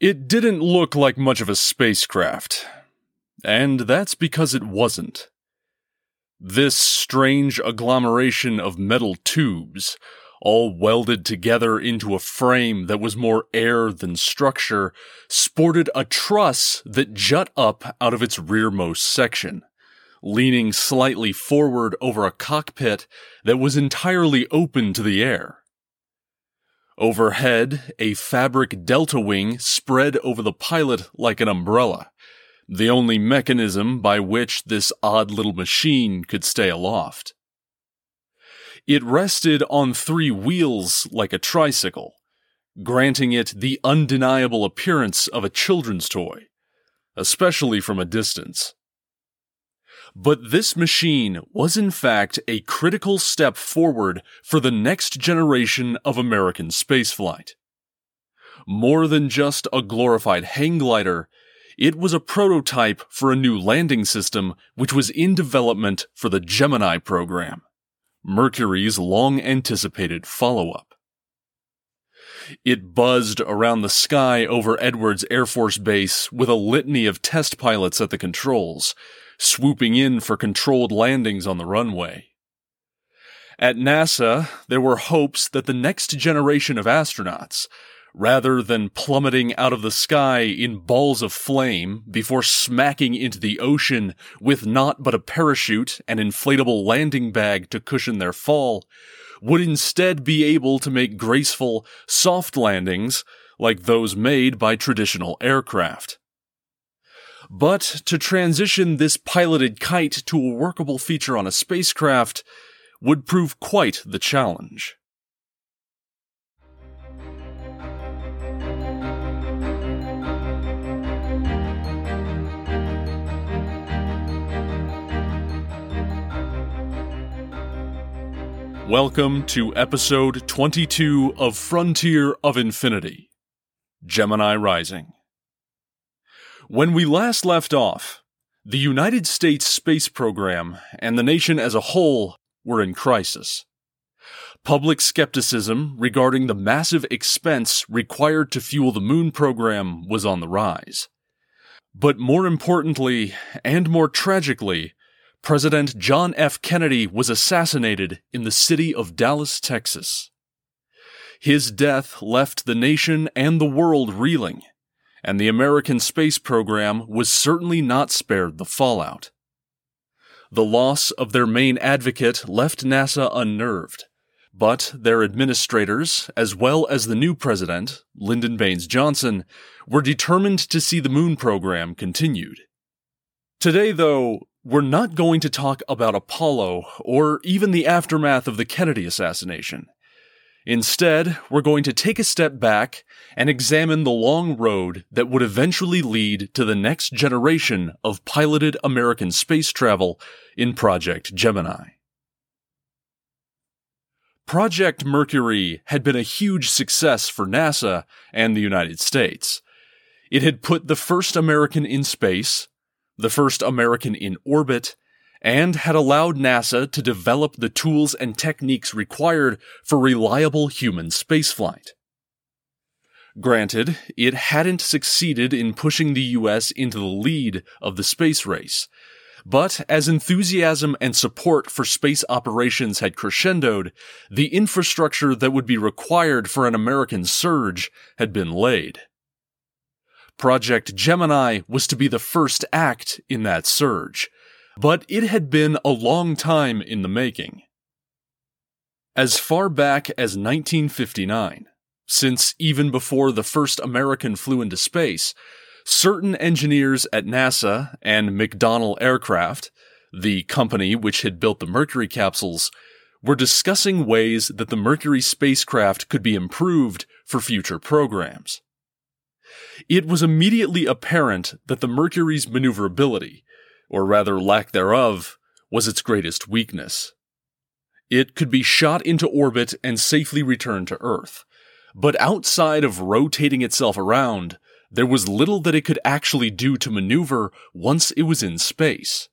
It didn't look like much of a spacecraft. And that's because it wasn't. This strange agglomeration of metal tubes, all welded together into a frame that was more air than structure, sported a truss that jut up out of its rearmost section, leaning slightly forward over a cockpit that was entirely open to the air. Overhead, a fabric delta wing spread over the pilot like an umbrella, the only mechanism by which this odd little machine could stay aloft. It rested on three wheels like a tricycle, granting it the undeniable appearance of a children's toy, especially from a distance. But this machine was in fact a critical step forward for the next generation of American spaceflight. More than just a glorified hang glider, it was a prototype for a new landing system which was in development for the Gemini program, Mercury's long anticipated follow up. It buzzed around the sky over Edwards Air Force Base with a litany of test pilots at the controls, swooping in for controlled landings on the runway. At NASA, there were hopes that the next generation of astronauts, rather than plummeting out of the sky in balls of flame before smacking into the ocean with not but a parachute and inflatable landing bag to cushion their fall, would instead be able to make graceful, soft landings like those made by traditional aircraft. But to transition this piloted kite to a workable feature on a spacecraft would prove quite the challenge. Welcome to episode 22 of Frontier of Infinity Gemini Rising. When we last left off, the United States space program and the nation as a whole were in crisis. Public skepticism regarding the massive expense required to fuel the moon program was on the rise. But more importantly, and more tragically, President John F. Kennedy was assassinated in the city of Dallas, Texas. His death left the nation and the world reeling, and the American space program was certainly not spared the fallout. The loss of their main advocate left NASA unnerved, but their administrators, as well as the new president, Lyndon Baines Johnson, were determined to see the moon program continued. Today, though, we're not going to talk about Apollo or even the aftermath of the Kennedy assassination. Instead, we're going to take a step back and examine the long road that would eventually lead to the next generation of piloted American space travel in Project Gemini. Project Mercury had been a huge success for NASA and the United States. It had put the first American in space, the first American in orbit, and had allowed NASA to develop the tools and techniques required for reliable human spaceflight. Granted, it hadn't succeeded in pushing the US into the lead of the space race, but as enthusiasm and support for space operations had crescendoed, the infrastructure that would be required for an American surge had been laid. Project Gemini was to be the first act in that surge, but it had been a long time in the making. As far back as 1959, since even before the first American flew into space, certain engineers at NASA and McDonnell Aircraft, the company which had built the Mercury capsules, were discussing ways that the Mercury spacecraft could be improved for future programs. It was immediately apparent that the Mercury's maneuverability, or rather lack thereof, was its greatest weakness. It could be shot into orbit and safely returned to Earth, but outside of rotating itself around, there was little that it could actually do to maneuver once it was in space.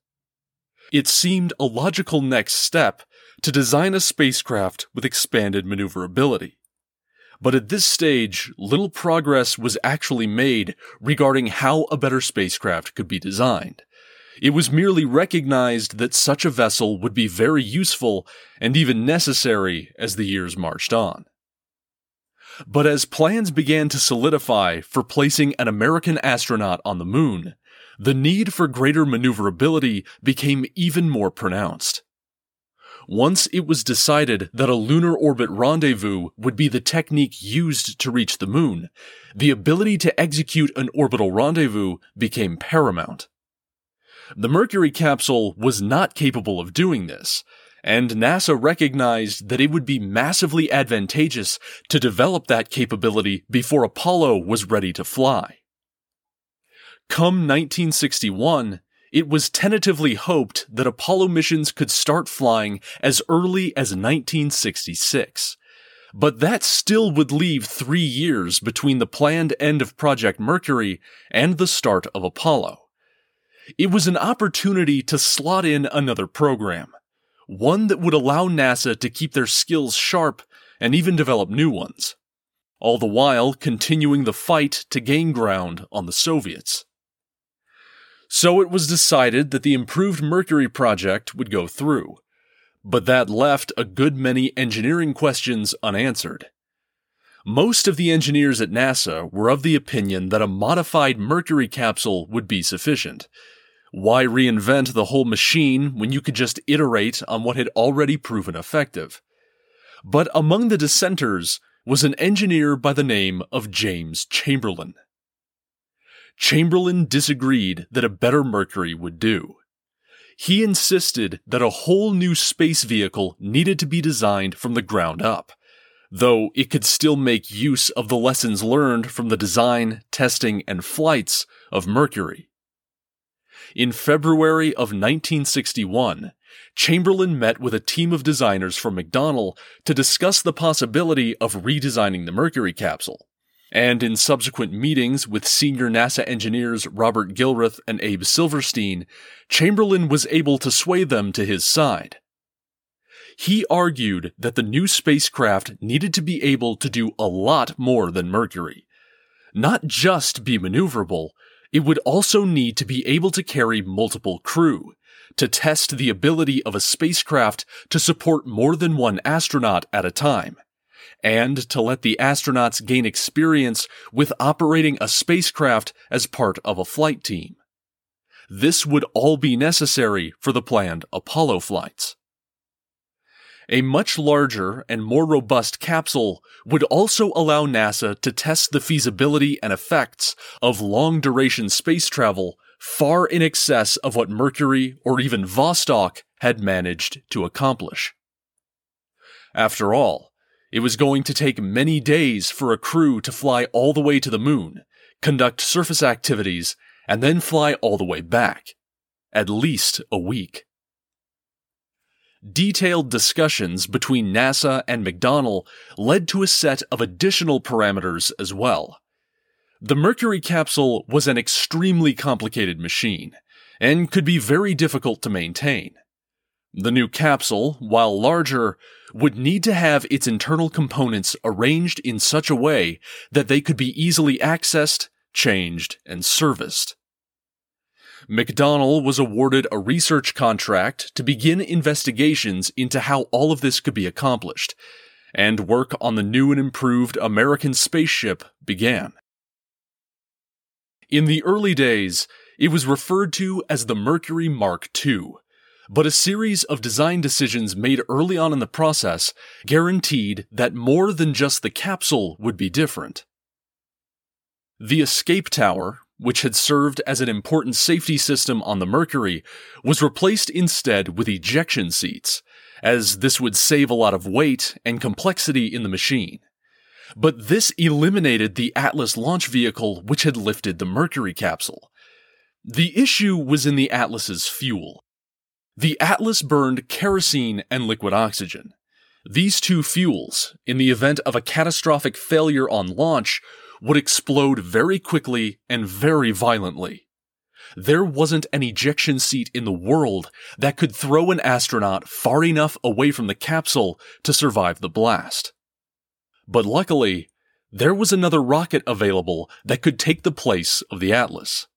It seemed a logical next step to design a spacecraft with expanded maneuverability But at this stage, little progress was actually made regarding how a better spacecraft could be designed. It was merely recognized that such a vessel would be very useful and even necessary as the years marched on. But as plans began to solidify for placing an American astronaut on the moon, the need for greater maneuverability became even more pronounced. Once it was decided that a lunar orbit rendezvous would be the technique used to reach the moon, the ability to execute an orbital rendezvous became paramount. The Mercury capsule was not capable of doing this, and NASA recognized that it would be massively advantageous to develop that capability before Apollo was ready to fly. Come 1961, it was tentatively hoped that Apollo missions could start flying as early as 1966. But that still would leave three years between the planned end of Project Mercury and the start of Apollo. It was an opportunity to slot in another program, one that would allow NASA to keep their skills sharp and even develop new ones, all the while continuing the fight to gain ground on the Soviets. So it was decided that the improved Mercury project would go through, but that left a good many engineering questions unanswered. Most of the engineers at NASA were of the opinion that a modified Mercury capsule would be sufficient, why reinvent the whole machine when you could just iterate on what had already proven effective? But among the dissenters was an engineer by the name of James Chamberlain. Chamberlain disagreed that a better Mercury would do. He insisted that a whole new space vehicle needed to be designed from the ground up, though it could still make use of the lessons learned from the design, testing, and flights of Mercury. In February of 1961, Chamberlain met with a team of designers from McDonnell to discuss the possibility of redesigning the Mercury capsule. And in subsequent meetings with senior NASA engineers Robert Gilruth and Abe Silverstein, Chamberlain was able to sway them to his side. He argued that the new spacecraft needed to be able to do a lot more than Mercury. Not just be maneuverable, it would also need to be able to carry multiple crew, to test the ability of a spacecraft to support more than one astronaut at a time, and to let the astronauts gain experience with operating a spacecraft as part of a flight team. This would all be necessary for the planned Apollo flights. A much larger and more robust capsule would also allow NASA to test the feasibility and effects of long duration space travel far in excess of what Mercury or even Vostok had managed to accomplish. After all, it was going to take many days for a crew to fly all the way to the moon, conduct surface activities, and then fly all the way back. At least a week. Detailed discussions between NASA and McDonnell led to a set of additional parameters as well. The Mercury capsule was an extremely complicated machine and could be very difficult to maintain. The new capsule, while larger, would need to have its internal components arranged in such a way that they could be easily accessed, changed, and serviced. McDonnell was awarded a research contract to begin investigations into how all of this could be accomplished, and work on the new and improved American spaceship began. In the early days, it was referred to as the Mercury Mark II, but a series of design decisions made early on in the process guaranteed that more than just the capsule would be different. The escape tower, which had served as an important safety system on the Mercury, was replaced instead with ejection seats, as this would save a lot of weight and complexity in the machine. But this eliminated the Atlas launch vehicle which had lifted the Mercury capsule. The issue was in the Atlas's fuel. The Atlas burned kerosene and liquid oxygen. These two fuels, in the event of a catastrophic failure on launch, would explode very quickly and very violently. There wasn't an ejection seat in the world that could throw an astronaut far enough away from the capsule to survive the blast. But luckily, there was another rocket available that could take the place of the Atlas.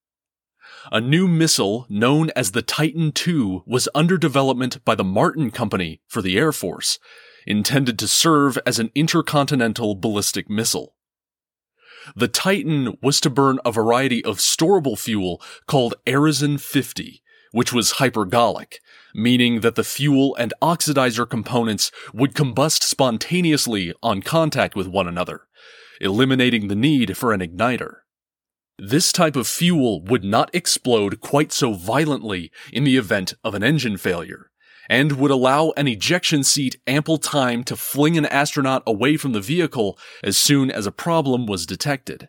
A new missile known as the Titan II was under development by the Martin Company for the Air Force, intended to serve as an intercontinental ballistic missile. The Titan was to burn a variety of storable fuel called Aerozine 50, which was hypergolic, meaning that the fuel and oxidizer components would combust spontaneously on contact with one another, eliminating the need for an igniter. This type of fuel would not explode quite so violently in the event of an engine failure, and would allow an ejection seat ample time to fling an astronaut away from the vehicle as soon as a problem was detected.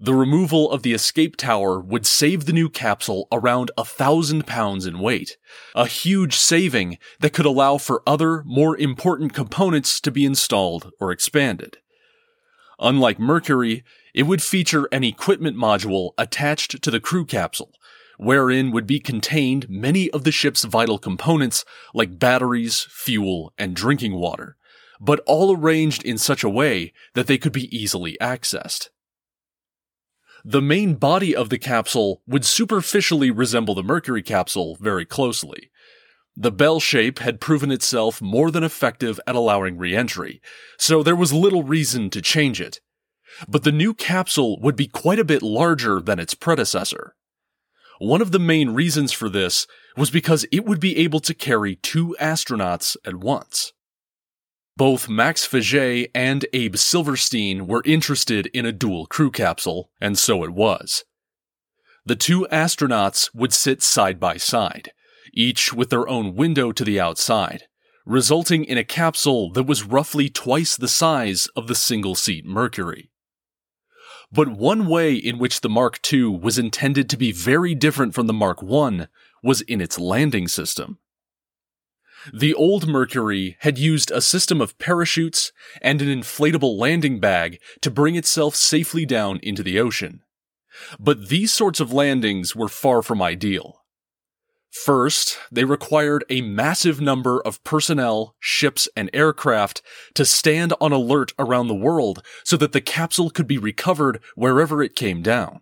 The removal of the escape tower would save the new capsule around a thousand pounds in weight, a huge saving that could allow for other, more important components to be installed or expanded. Unlike Mercury, it would feature an equipment module attached to the crew capsule, wherein would be contained many of the ship's vital components like batteries, fuel, and drinking water, but all arranged in such a way that they could be easily accessed. The main body of the capsule would superficially resemble the Mercury capsule very closely. The bell shape had proven itself more than effective at allowing re-entry, so there was little reason to change it. But the new capsule would be quite a bit larger than its predecessor. One of the main reasons for this was because it would be able to carry two astronauts at once. Both Max Faget and Abe Silverstein were interested in a dual crew capsule, and so it was. The two astronauts would sit side by side, each with their own window to the outside, resulting in a capsule that was roughly twice the size of the single seat Mercury. But one way in which the Mark II was intended to be very different from the Mark I was in its landing system. The old Mercury had used a system of parachutes and an inflatable landing bag to bring itself safely down into the ocean. But these sorts of landings were far from ideal. First, they required a massive number of personnel, ships, and aircraft to stand on alert around the world so that the capsule could be recovered wherever it came down.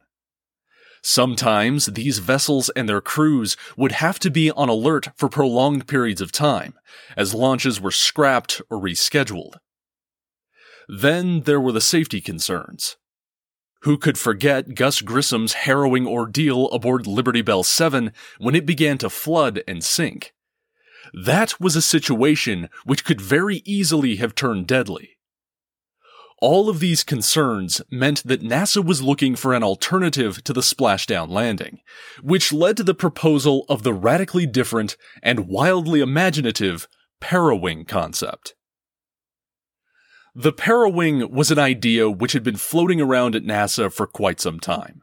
Sometimes these vessels and their crews would have to be on alert for prolonged periods of time, as launches were scrapped or rescheduled. Then there were the safety concerns. Who could forget Gus Grissom's harrowing ordeal aboard Liberty Bell 7 when it began to flood and sink? That was a situation which could very easily have turned deadly. All of these concerns meant that NASA was looking for an alternative to the splashdown landing, which led to the proposal of the radically different and wildly imaginative Parawing concept. The Parawing was an idea which had been floating around at NASA for quite some time.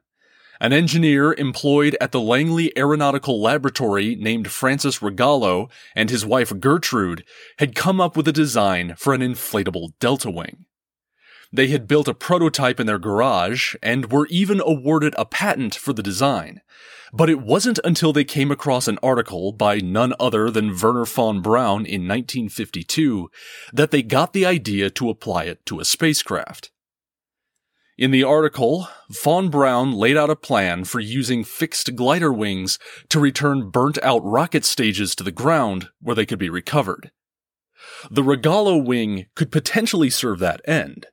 An engineer employed at the Langley Aeronautical Laboratory named Francis Rogallo and his wife Gertrude had come up with a design for an inflatable delta wing. They had built a prototype in their garage and were even awarded a patent for the design. But it wasn't until they came across an article by none other than Wernher von Braun in 1952 that they got the idea to apply it to a spacecraft. In the article, von Braun laid out a plan for using fixed glider wings to return burnt out rocket stages to the ground where they could be recovered. The Rogallo wing could potentially serve that end.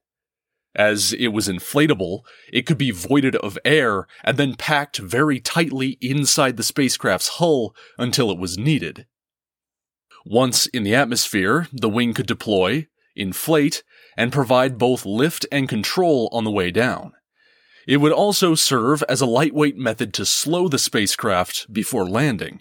As it was inflatable, it could be voided of air and then packed very tightly inside the spacecraft's hull until it was needed. Once in the atmosphere, the wing could deploy, inflate, and provide both lift and control on the way down. It would also serve as a lightweight method to slow the spacecraft before landing.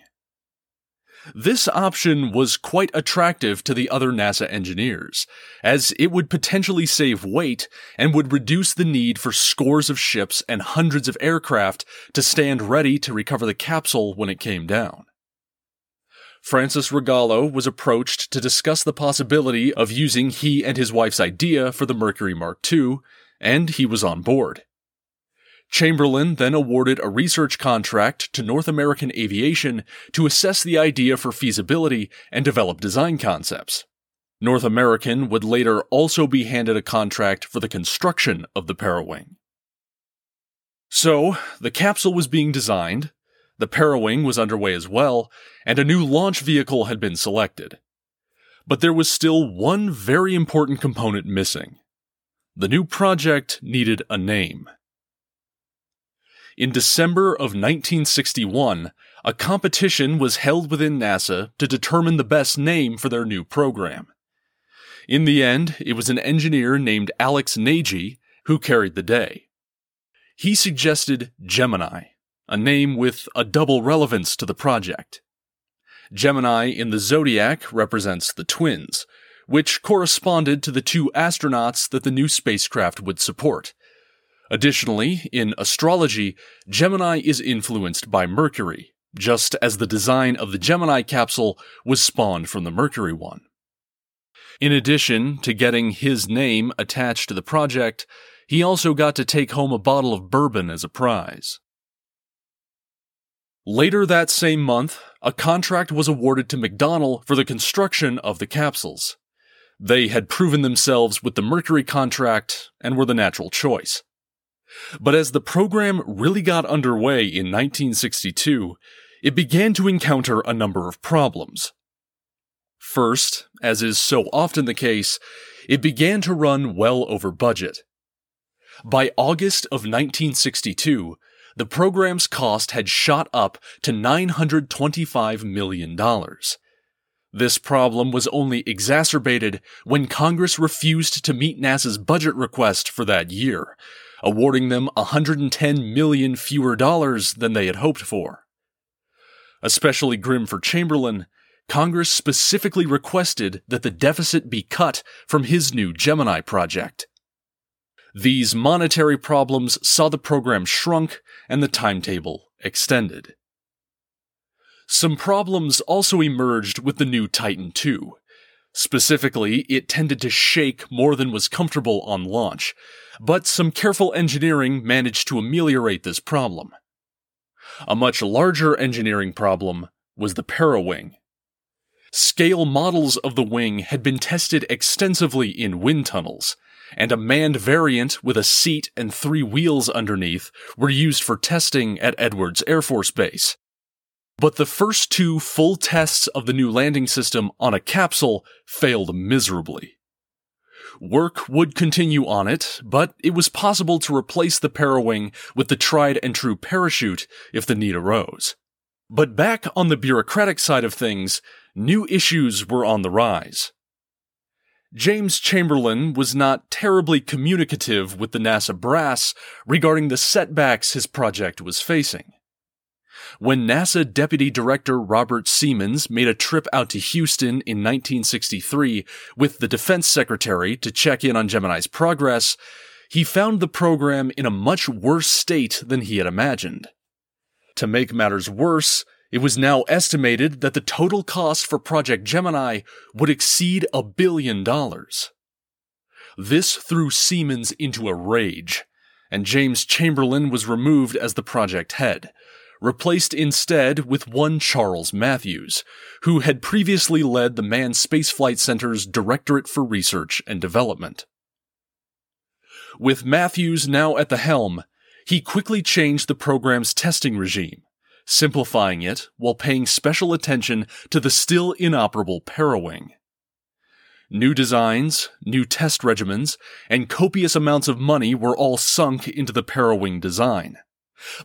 This option was quite attractive to the other NASA engineers, as it would potentially save weight and would reduce the need for scores of ships and hundreds of aircraft to stand ready to recover the capsule when it came down. Francis Rogallo was approached to discuss the possibility of using he and his wife's idea for the Mercury Mark II, and he was on board. Chamberlain then awarded a research contract to North American Aviation to assess the idea for feasibility and develop design concepts. North American would later also be handed a contract for the construction of the Parawing. So, the capsule was being designed, the Parawing was underway as well, and a new launch vehicle had been selected. But there was still one very important component missing. The new project needed a name. In December of 1961, a competition was held within NASA to determine the best name for their new program. In the end, it was an engineer named Alex Nagy who carried the day. He suggested Gemini, a name with a double relevance to the project. Gemini in the zodiac represents the twins, which corresponded to the two astronauts that the new spacecraft would support. Additionally, in astrology, Gemini is influenced by Mercury, just as the design of the Gemini capsule was spawned from the Mercury one. In addition to getting his name attached to the project, he also got to take home a bottle of bourbon as a prize. Later that same month, a contract was awarded to McDonnell for the construction of the capsules. They had proven themselves with the Mercury contract and were the natural choice. But as the program really got underway in 1962, it began to encounter a number of problems. First, as is so often the case, it began to run well over budget. By August of 1962, the program's cost had shot up to $925 million. This problem was only exacerbated when Congress refused to meet NASA's budget request for that year, awarding them 110 million fewer dollars than they had hoped for. Especially grim for Chamberlain, Congress specifically requested that the deficit be cut from his new Gemini project. These monetary problems saw the program shrunk and the timetable extended. Some problems also emerged with the new Titan II. Specifically, it tended to shake more than was comfortable on launch, but some careful engineering managed to ameliorate this problem. A much larger engineering problem was the Parawing. Scale models of the wing had been tested extensively in wind tunnels, and a manned variant with a seat and three wheels underneath were used for testing at Edwards Air Force Base. But the first two full tests of the new landing system on a capsule failed miserably. Work would continue on it, but it was possible to replace the Parawing with the tried and true parachute if the need arose. But back on the bureaucratic side of things, new issues were on the rise. James Chamberlain was not terribly communicative with the NASA brass regarding the setbacks his project was facing. When NASA Deputy Director Robert Seamans made a trip out to Houston in 1963 with the Defense Secretary to check in on Gemini's progress, he found the program in a much worse state than he had imagined. To make matters worse, it was now estimated that the total cost for Project Gemini would exceed a billion dollars. This threw Seamans into a rage, and James Chamberlain was removed as the project head, replaced instead with one Charles Mathews, who had previously led the Manned Spaceflight Center's Directorate for Research and Development. With Mathews now at the helm, he quickly changed the program's testing regime, simplifying it while paying special attention to the still inoperable Parawing. New designs, new test regimens, and copious amounts of money were all sunk into the Parawing design.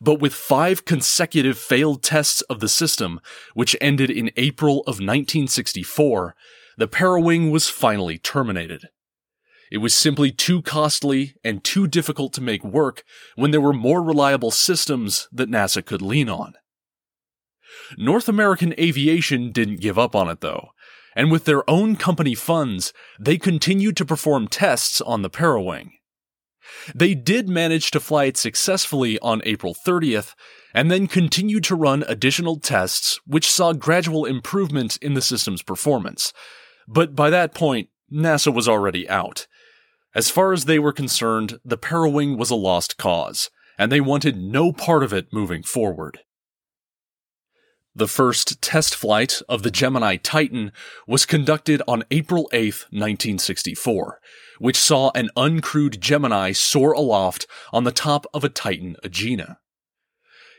But with five consecutive failed tests of the system, which ended in April of 1964, the Parawing was finally terminated. It was simply too costly and too difficult to make work when there were more reliable systems that NASA could lean on. North American Aviation didn't give up on it though, and with their own company funds, they continued to perform tests on the Parawing. They did manage to fly it successfully on April 30th, and then continued to run additional tests which saw gradual improvement in the system's performance. But by that point, NASA was already out. As far as they were concerned, the Parawing was a lost cause, and they wanted no part of it moving forward. The first test flight of the Gemini Titan was conducted on April 8, 1964, which saw an uncrewed Gemini soar aloft on the top of a Titan Agena.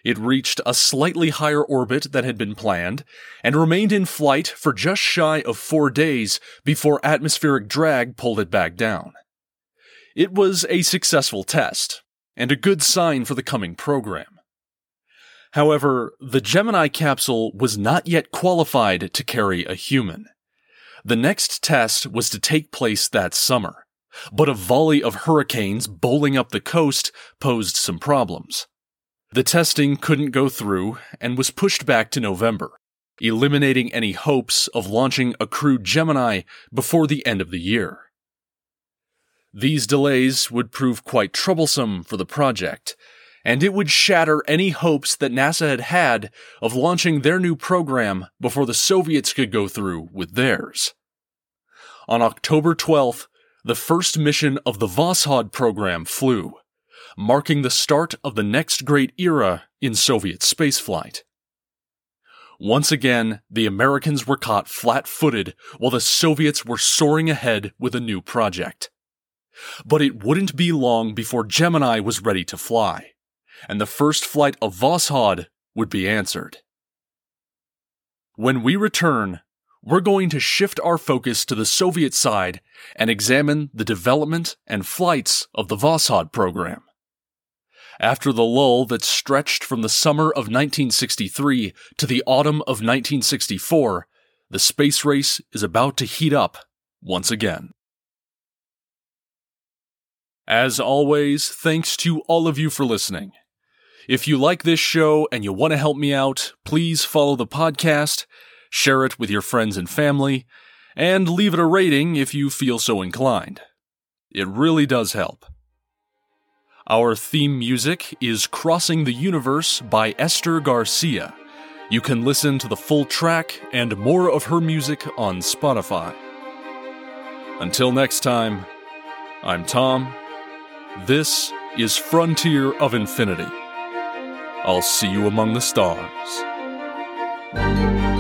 It reached a slightly higher orbit than had been planned and remained in flight for just shy of four days before atmospheric drag pulled it back down. It was a successful test and a good sign for the coming program. However, the Gemini capsule was not yet qualified to carry a human. The next test was to take place that summer, but a volley of hurricanes bowling up the coast posed some problems. The testing couldn't go through and was pushed back to November, eliminating any hopes of launching a crewed Gemini before the end of the year. These delays would prove quite troublesome for the project, and it would shatter any hopes that NASA had had of launching their new program before the Soviets could go through with theirs. On October 12th, the first mission of the Voskhod program flew, marking the start of the next great era in Soviet spaceflight. Once again, the Americans were caught flat footed while the Soviets were soaring ahead with a new project. But it wouldn't be long before Gemini was ready to fly and the first flight of Voskhod would be answered. When we return, we're going to shift our focus to the Soviet side and examine the development and flights of the Voskhod program. After the lull that stretched from the summer of 1963 to the autumn of 1964, the space race is about to heat up once again. As always, thanks to all of you for listening. If you like this show and you want to help me out, please follow the podcast, share it with your friends and family, and leave it a rating if you feel so inclined. It really does help. Our theme music is Crossing the Universe by Ester Garcia. You can listen to the full track and more of her music on Spotify. Until next time, I'm Tom. This is Frontier of Infinity. I'll see you among the stars.